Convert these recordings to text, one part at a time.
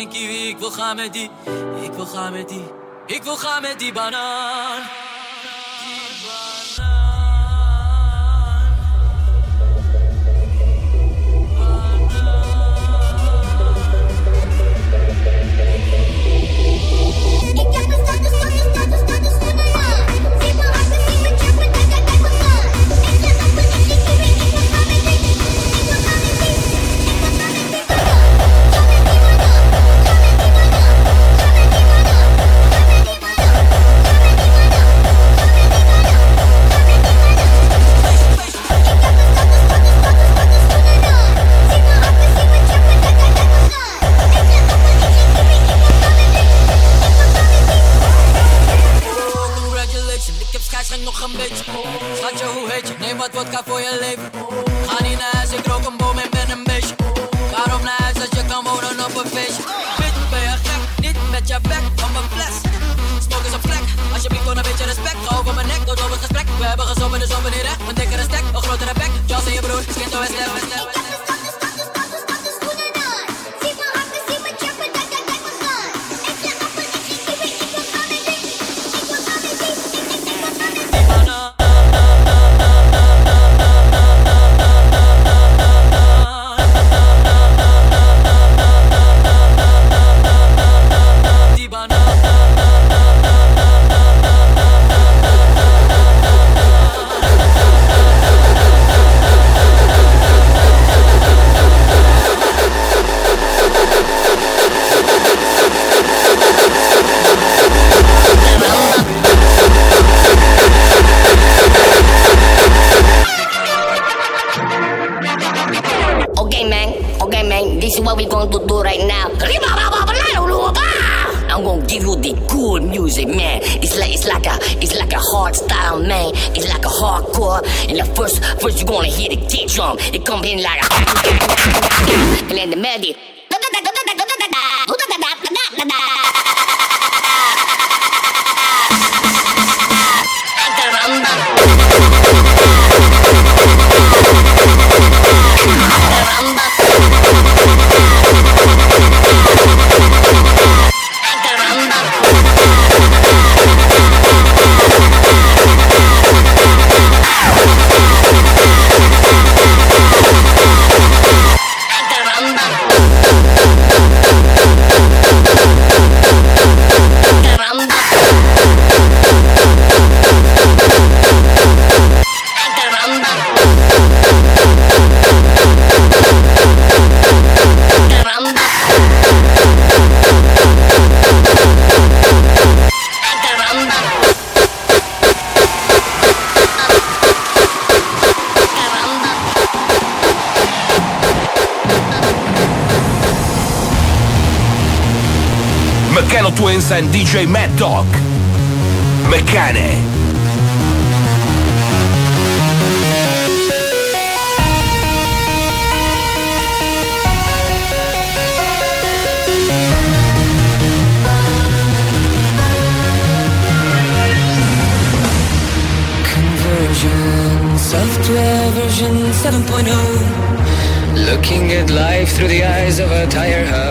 geen kiwi, ik wil gaan met die. Ik wil gaan met die. Ik wil gaan met die banaan. We hebben gezopen, dus zo beneden. Een dikkere stek, een grotere bek. Jos en je broer, skin toe en sterk. Twins and DJ Mad Dog. Mechanic. software version 7.0 Looking at life through the eyes of a tire hub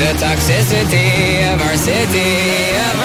The toxicity of our city, of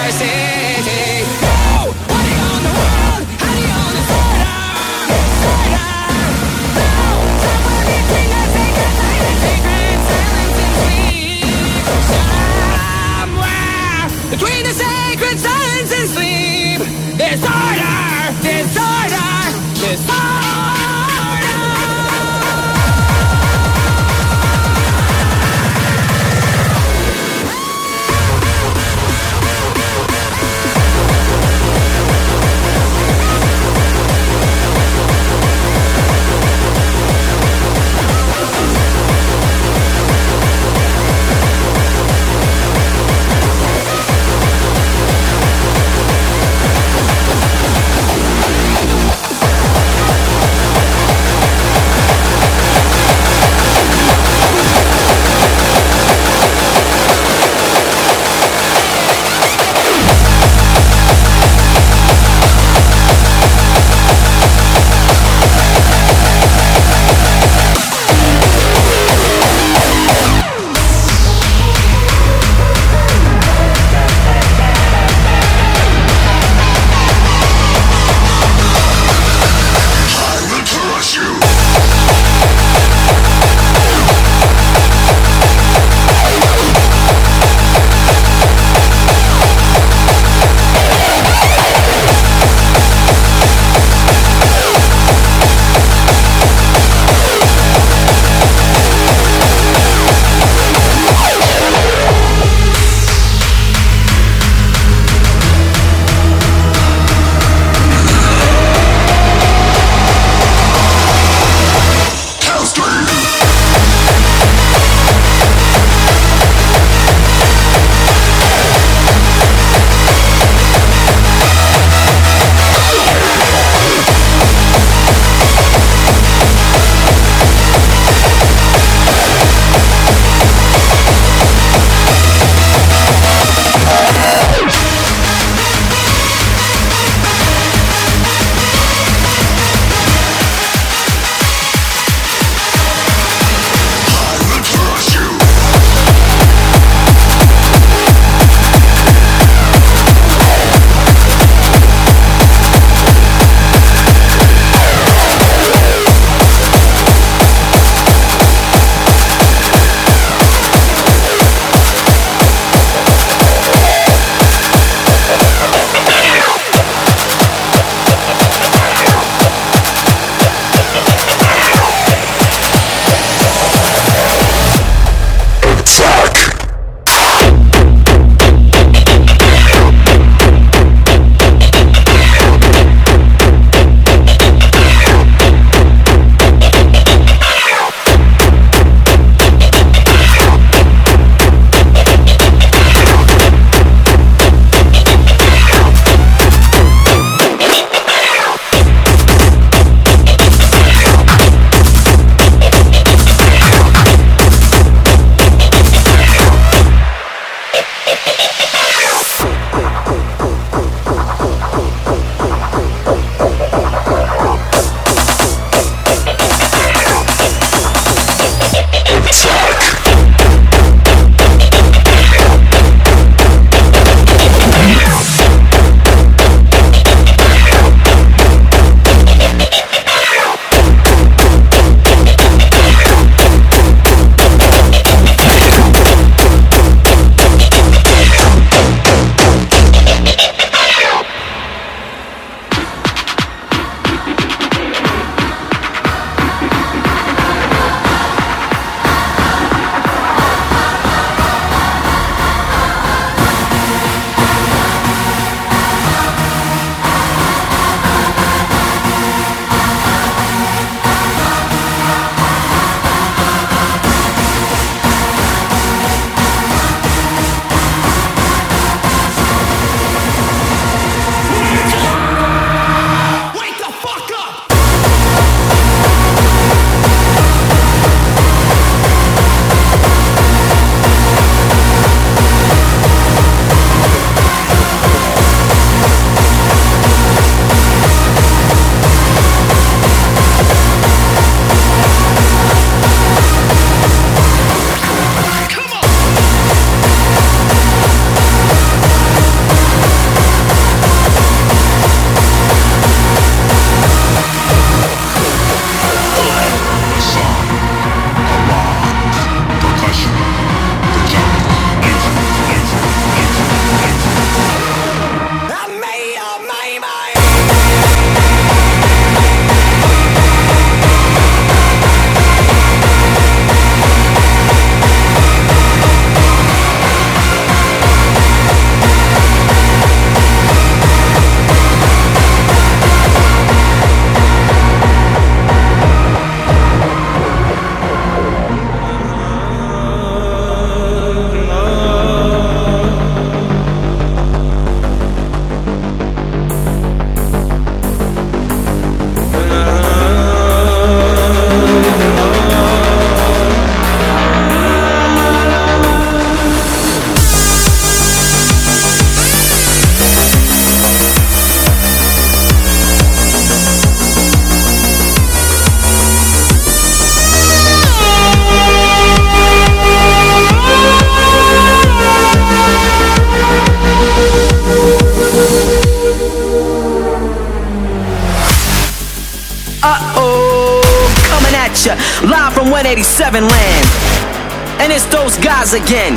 again.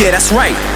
Yeah, that's right.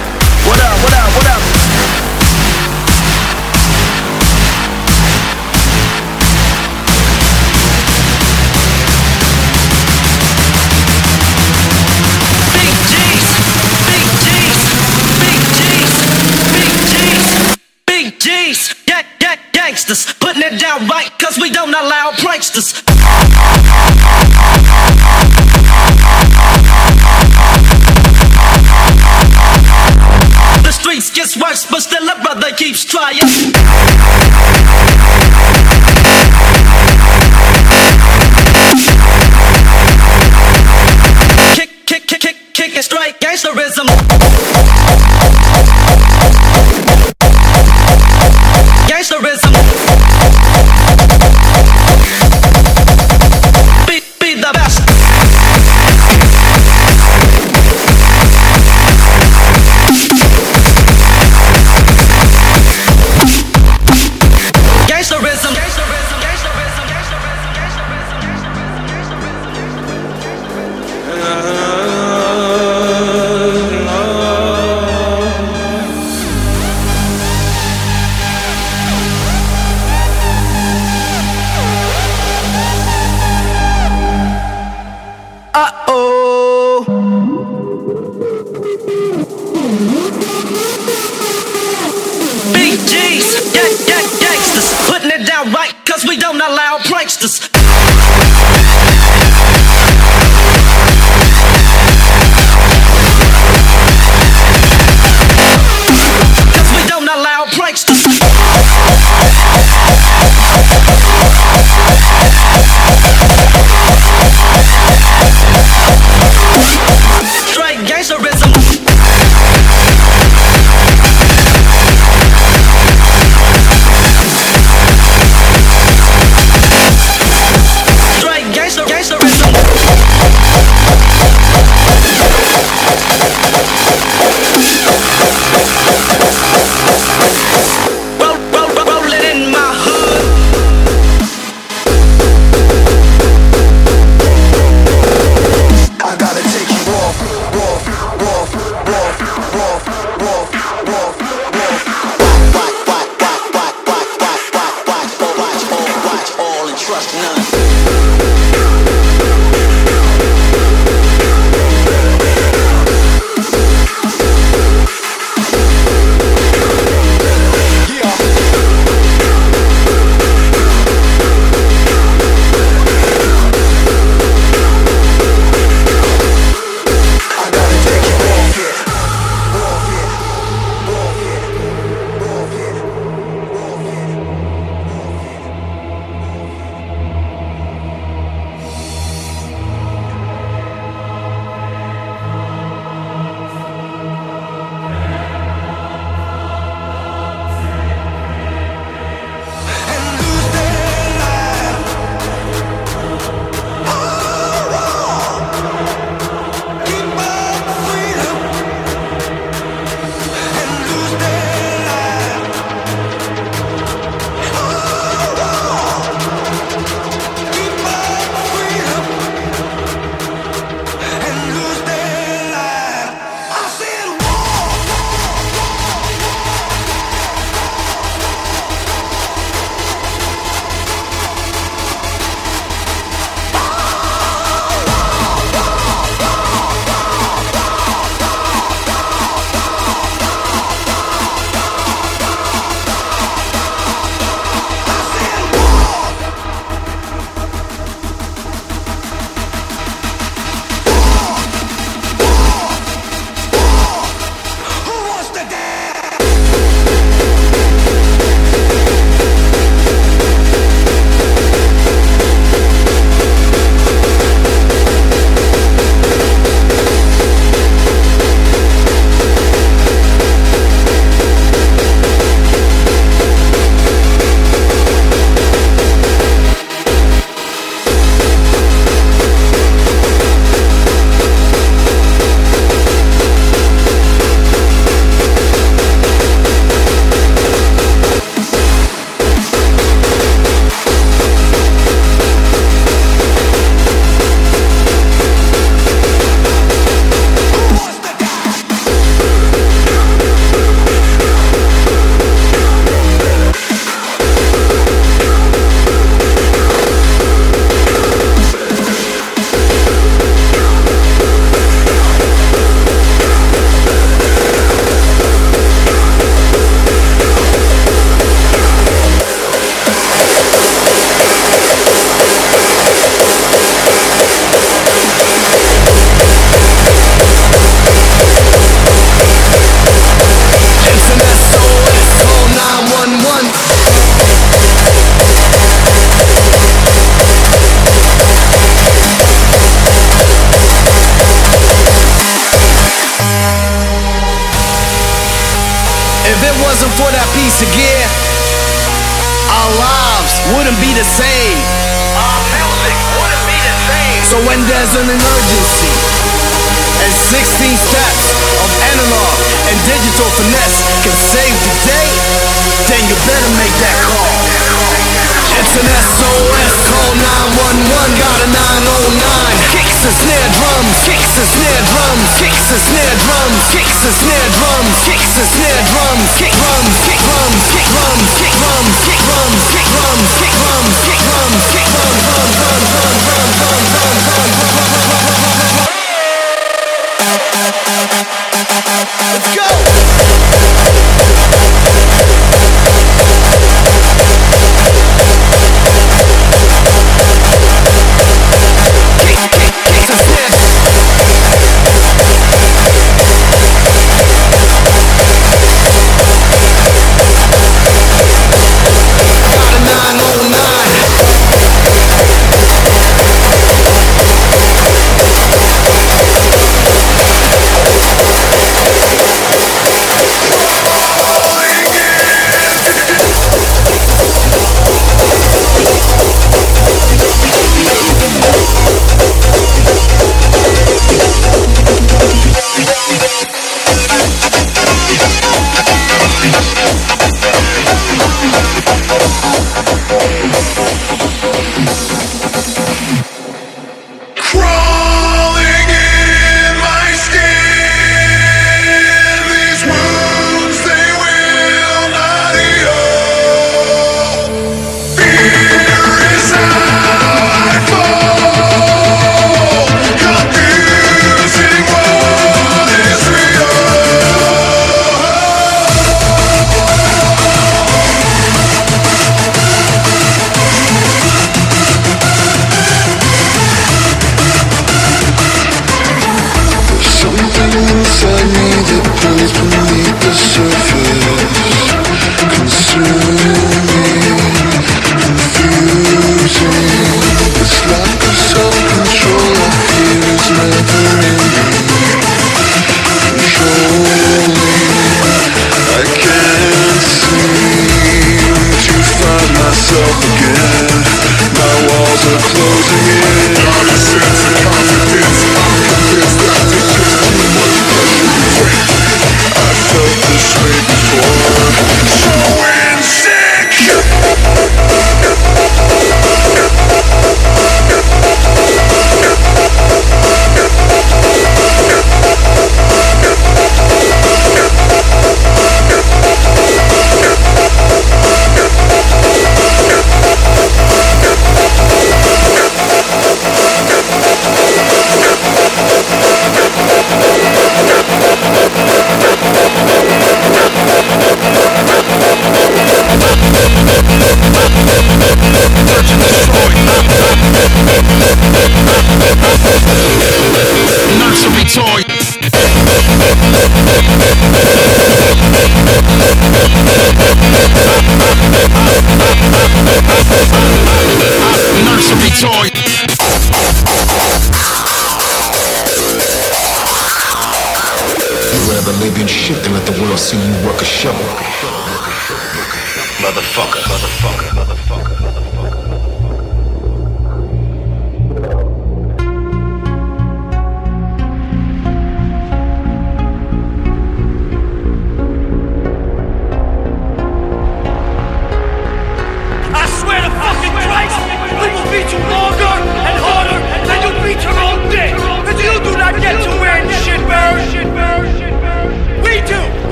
motherfucker, motherfucker, motherfucker.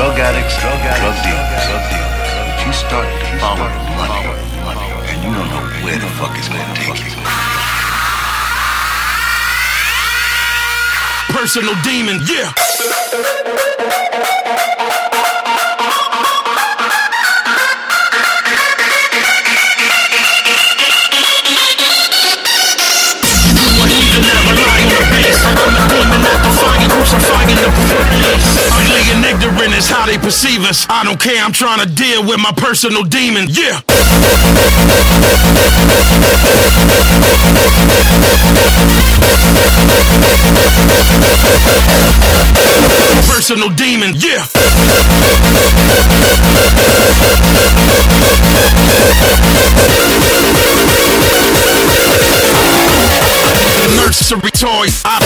drug addicts, drug addicts, drug dealers. Drug dealers. But you start to follow money, money, and you don't know where the fuck it's gonna take you. Personal demon, yeah. Ignorant as how they perceive us. I don't care, I'm trying to deal with my personal demon. Yeah. Personal demon, yeah. Nursery toys. I,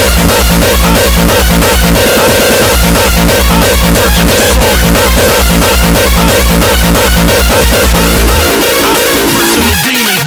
Personal demon,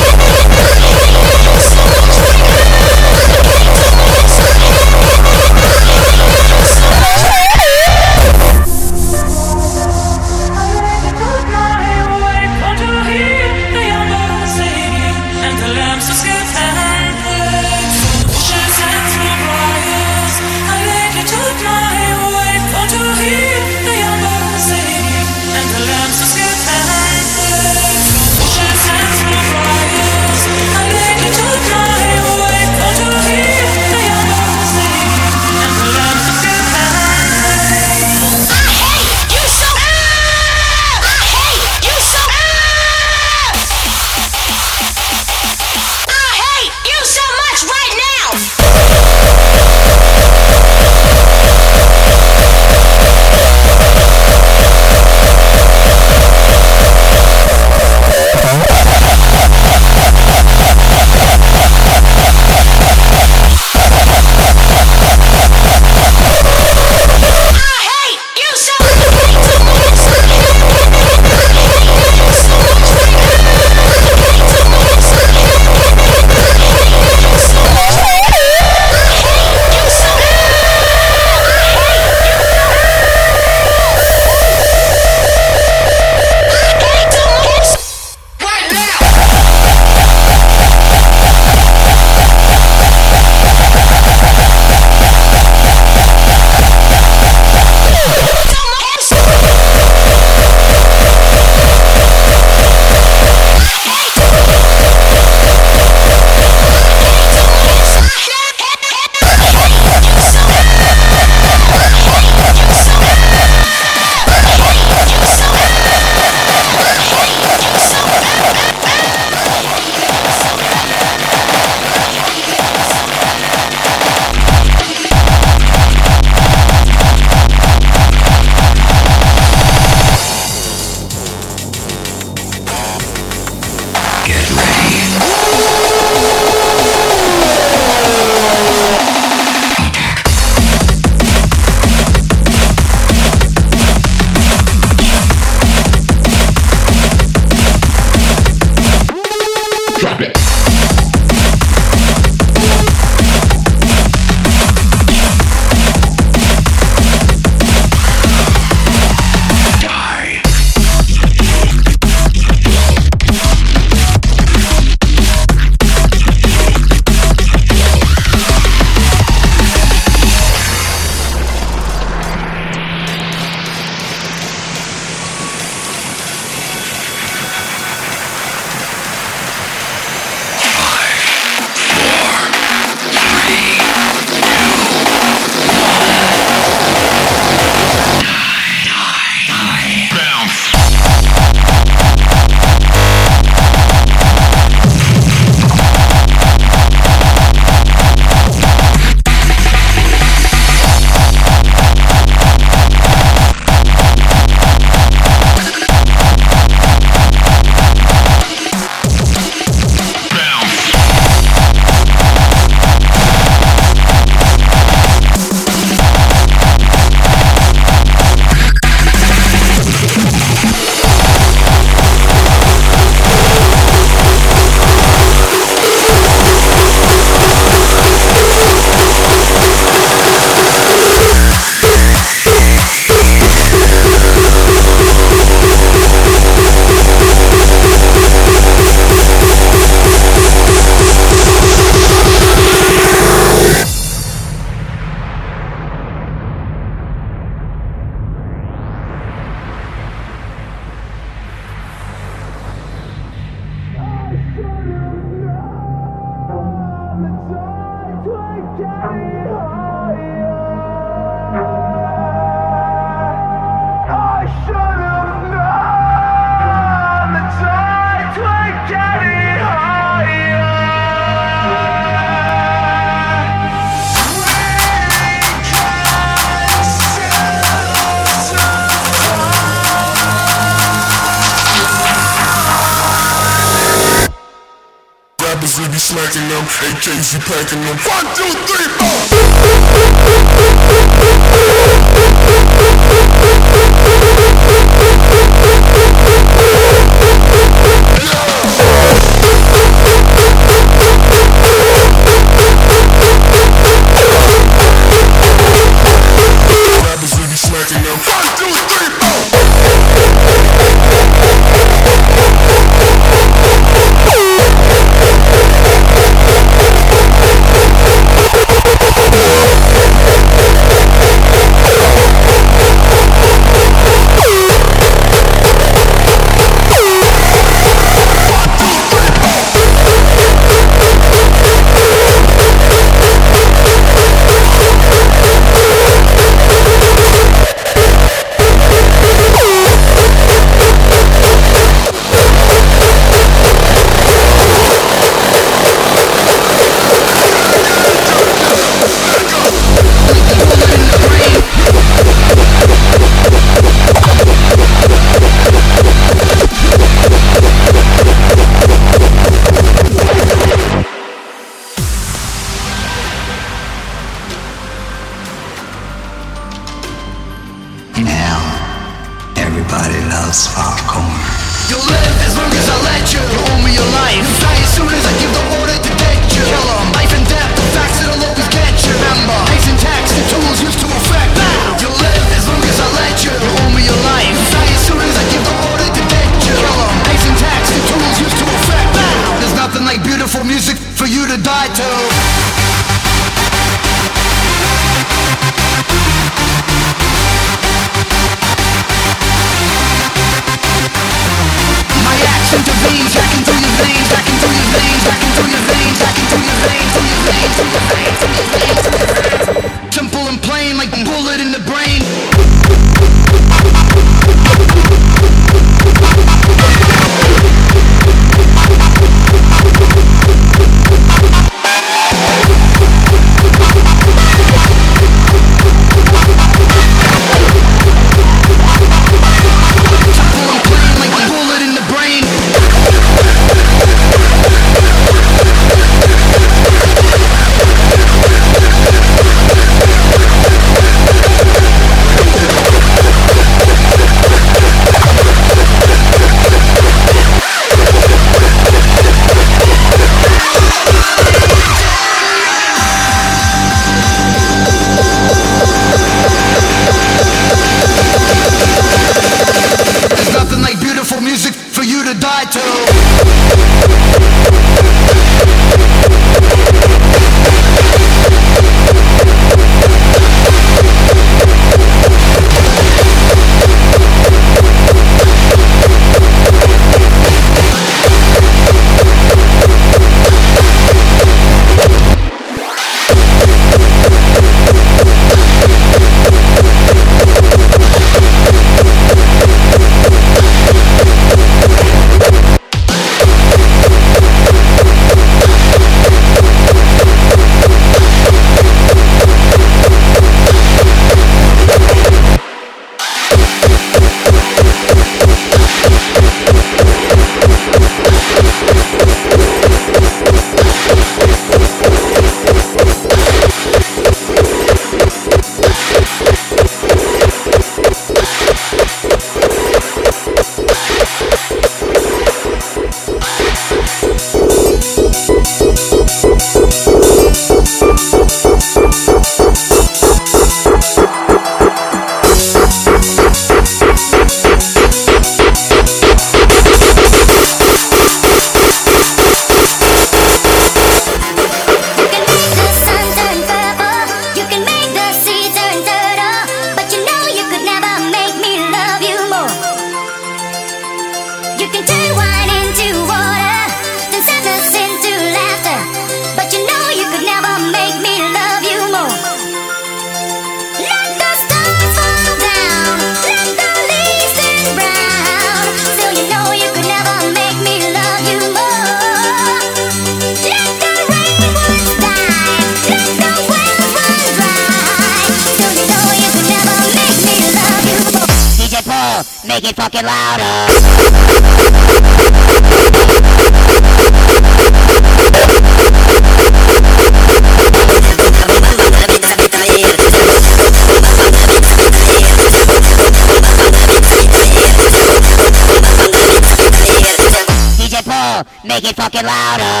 make it fucking louder.